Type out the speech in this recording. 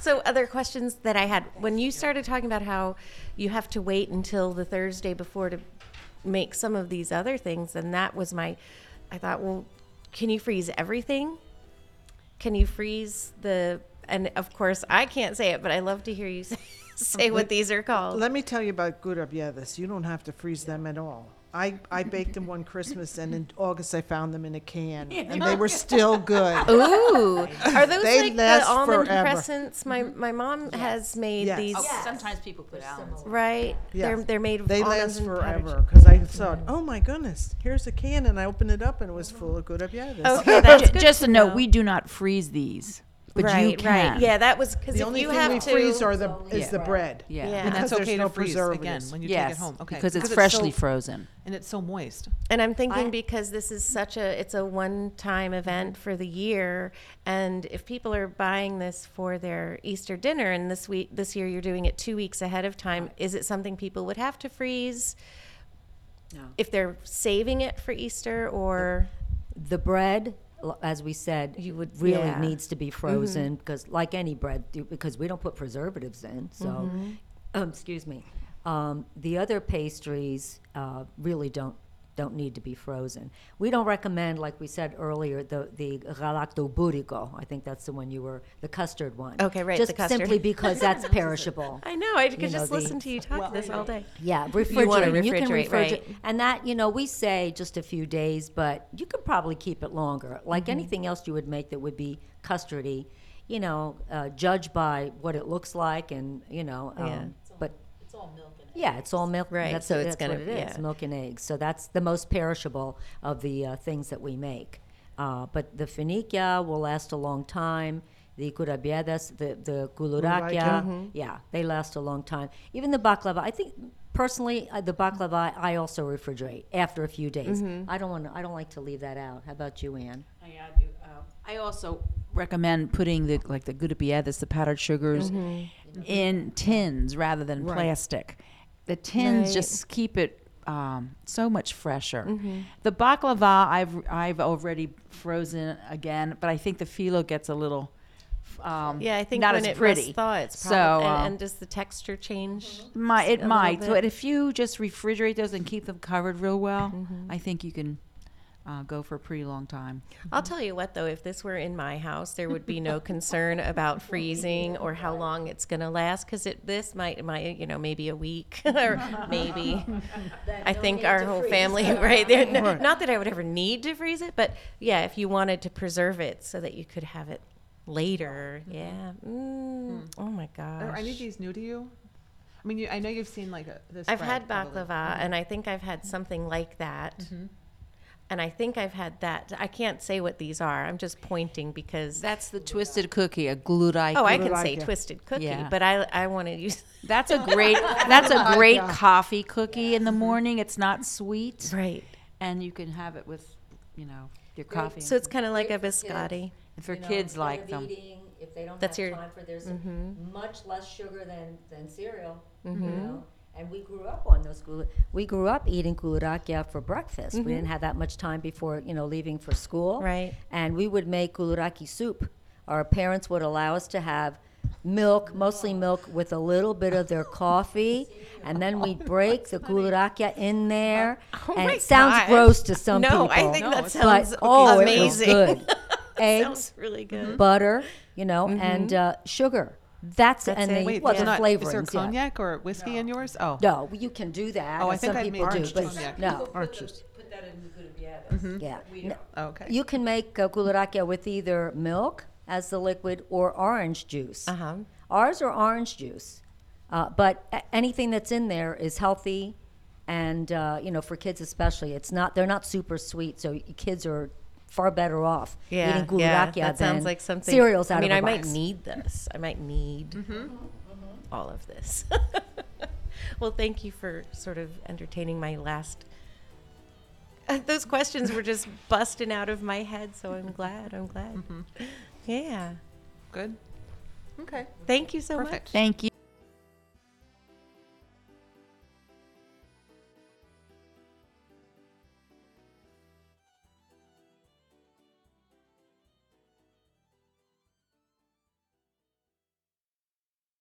So, other questions that I had when you started talking about how you have to wait until the Thursday before to make some of these other things, and that was my. I thought, well, can you freeze everything? Can you freeze the? And of course, I can't say it, but I love to hear you say, say what these are called. Let me tell you about gurabiadas. You don't have to freeze them at all. I, I baked them one Christmas, and in August I found them in a can, and they were still good. Ooh, are those They like the last almond forever. crescents? My mm-hmm. my mom has made Yes. these. Oh, Sometimes people put almonds. Right, they're they're made of They almonds last and powdered forever because I mm-hmm. thought, oh my goodness, here's a can, and I opened it up, and it was mm-hmm. full of good gurabiadas. Oh, okay, that's Ju- good Just to a note, know. we do not freeze these, but right, you can. right. Yeah, that was because The if only you thing have we to freeze are the is Yeah. the bread. Yeah. Yeah. And that's Because okay there's to no freeze again preservatives. when you yes, take it home. Okay. because it's so- freshly frozen. and it's so moist. And I'm thinking I- because this is such a it's a one-time event for the year, and if people are buying this for their Easter dinner, and this week this year you're doing it two weeks ahead of time, is it something people would have to freeze? No. If they're saving it for Easter, or The bread, l- as we said, You would- really yeah. needs to be frozen because, like any bread, because we don't put preservatives in. So, um, excuse me. Um, the other pastries uh, really don't don't need to be frozen. We don't recommend, like we said earlier, the the galacto burico. I think that's the one you were the custard one. Okay, right, Just the custard. simply because that's perishable. I know I could You know, just the- listen to you talk this all day. Yeah, wanna refrigerate. You, can refrigerate, refrigerate, right. and that you know we say just a few days, but you could probably keep it longer. Like Mm-hmm. anything else you would make that would be custardy, you know, uh, judge by what it looks like, and you know, um, Yeah. But yeah, it's all milk. Right, That's, so it's that's gonna- what it is, yeah. milk and eggs. So that's the most perishable of the uh, things that we make. Uh, but the finikia will last a long time. The curabiadas, the the gulurakia, Mm-hmm. yeah, they last a long time. Even the baklava, I think personally, uh, the baklava I also refrigerate after a few days. Mm-hmm. I don't want to. I don't like to leave that out. How about you, Anne? I do. Um, I also recommend putting the like the gudapiedas, the powdered sugars, Mm-hmm. In tins rather than plastic. The tins Right. just keep it um, so much fresher. Mm-hmm. The baklava I've I've already frozen again, but I think the filo gets a little. Um, Yeah, I think not when as it pretty. thaw, it's so probably, and, uh, and does the texture change? my, it might, but if you just refrigerate those and keep them covered real well, Mm-hmm. I think you can uh, go for a pretty long time. I'll tell you what, though, if this were in my house, there would be no concern about freezing or how long it's going to last because it this might might you know maybe a week or maybe. I think our whole family right there. n- Not that I would ever need to freeze it, but yeah, if you wanted to preserve it so that you could have it later, yeah. Mm, oh my gosh. Are any of these new to you? I mean, you, I know you've seen like a, this. I've bread, had probably. baklava, and I think I've had something like that. And I think I've had that. I can't say what these are. I'm just pointing because That's the twisted cookie, a glutai. Oh, I can say Glurak, yeah. twisted cookie, Yeah. but I I want to use That's a great. That's a great coffee cookie in the morning. It's not sweet, right. and you can have it with, you know, your coffee. So it's kind of like a biscotti. And for kids like them. Eating, if they don't That's have your- time for there's Mm-hmm. much less sugar than, than cereal. You know? And we grew up on those. Gula- we grew up eating gulurakia for breakfast. We didn't have that much time before you know leaving for school. Mm-hmm. Right. And we would make guluraki soup. Our parents would allow us to have milk, mostly milk, with a little bit of their coffee, and then we'd break the gulurakia in there. Oh and my it sounds gosh. gross to some people. no, people. I think No, that sounds but oh, amazing. it was good. Eggs, sounds really good. butter, you know, and uh, sugar. That's, That's and it. the Wait, well, there's the not, flavorings. is there yeah. cognac or whiskey in yours? Oh. No, you can do that. Oh, I and think some I people made do, orange but juice. Cognac. no, Orange juice. yeah. No, Oh, okay. You can make uh, gulurakia with either milk as the liquid or orange juice. Uh huh. Ours are orange juice, uh, but a- anything that's in there is healthy, and uh, you know for kids especially, it's not they're not super sweet, so y- kids are far better off Yeah, eating yeah. That than sounds like something. cereals out I mean, of a I might need this. I might need mm-hmm. Mm-hmm. all of this. well, thank you for sort of entertaining my last. Uh, those questions were just busting out of my head, so I'm glad. I'm glad. Mm-hmm. Yeah. Good. Okay. Thank you so Perfect. much. Thank you.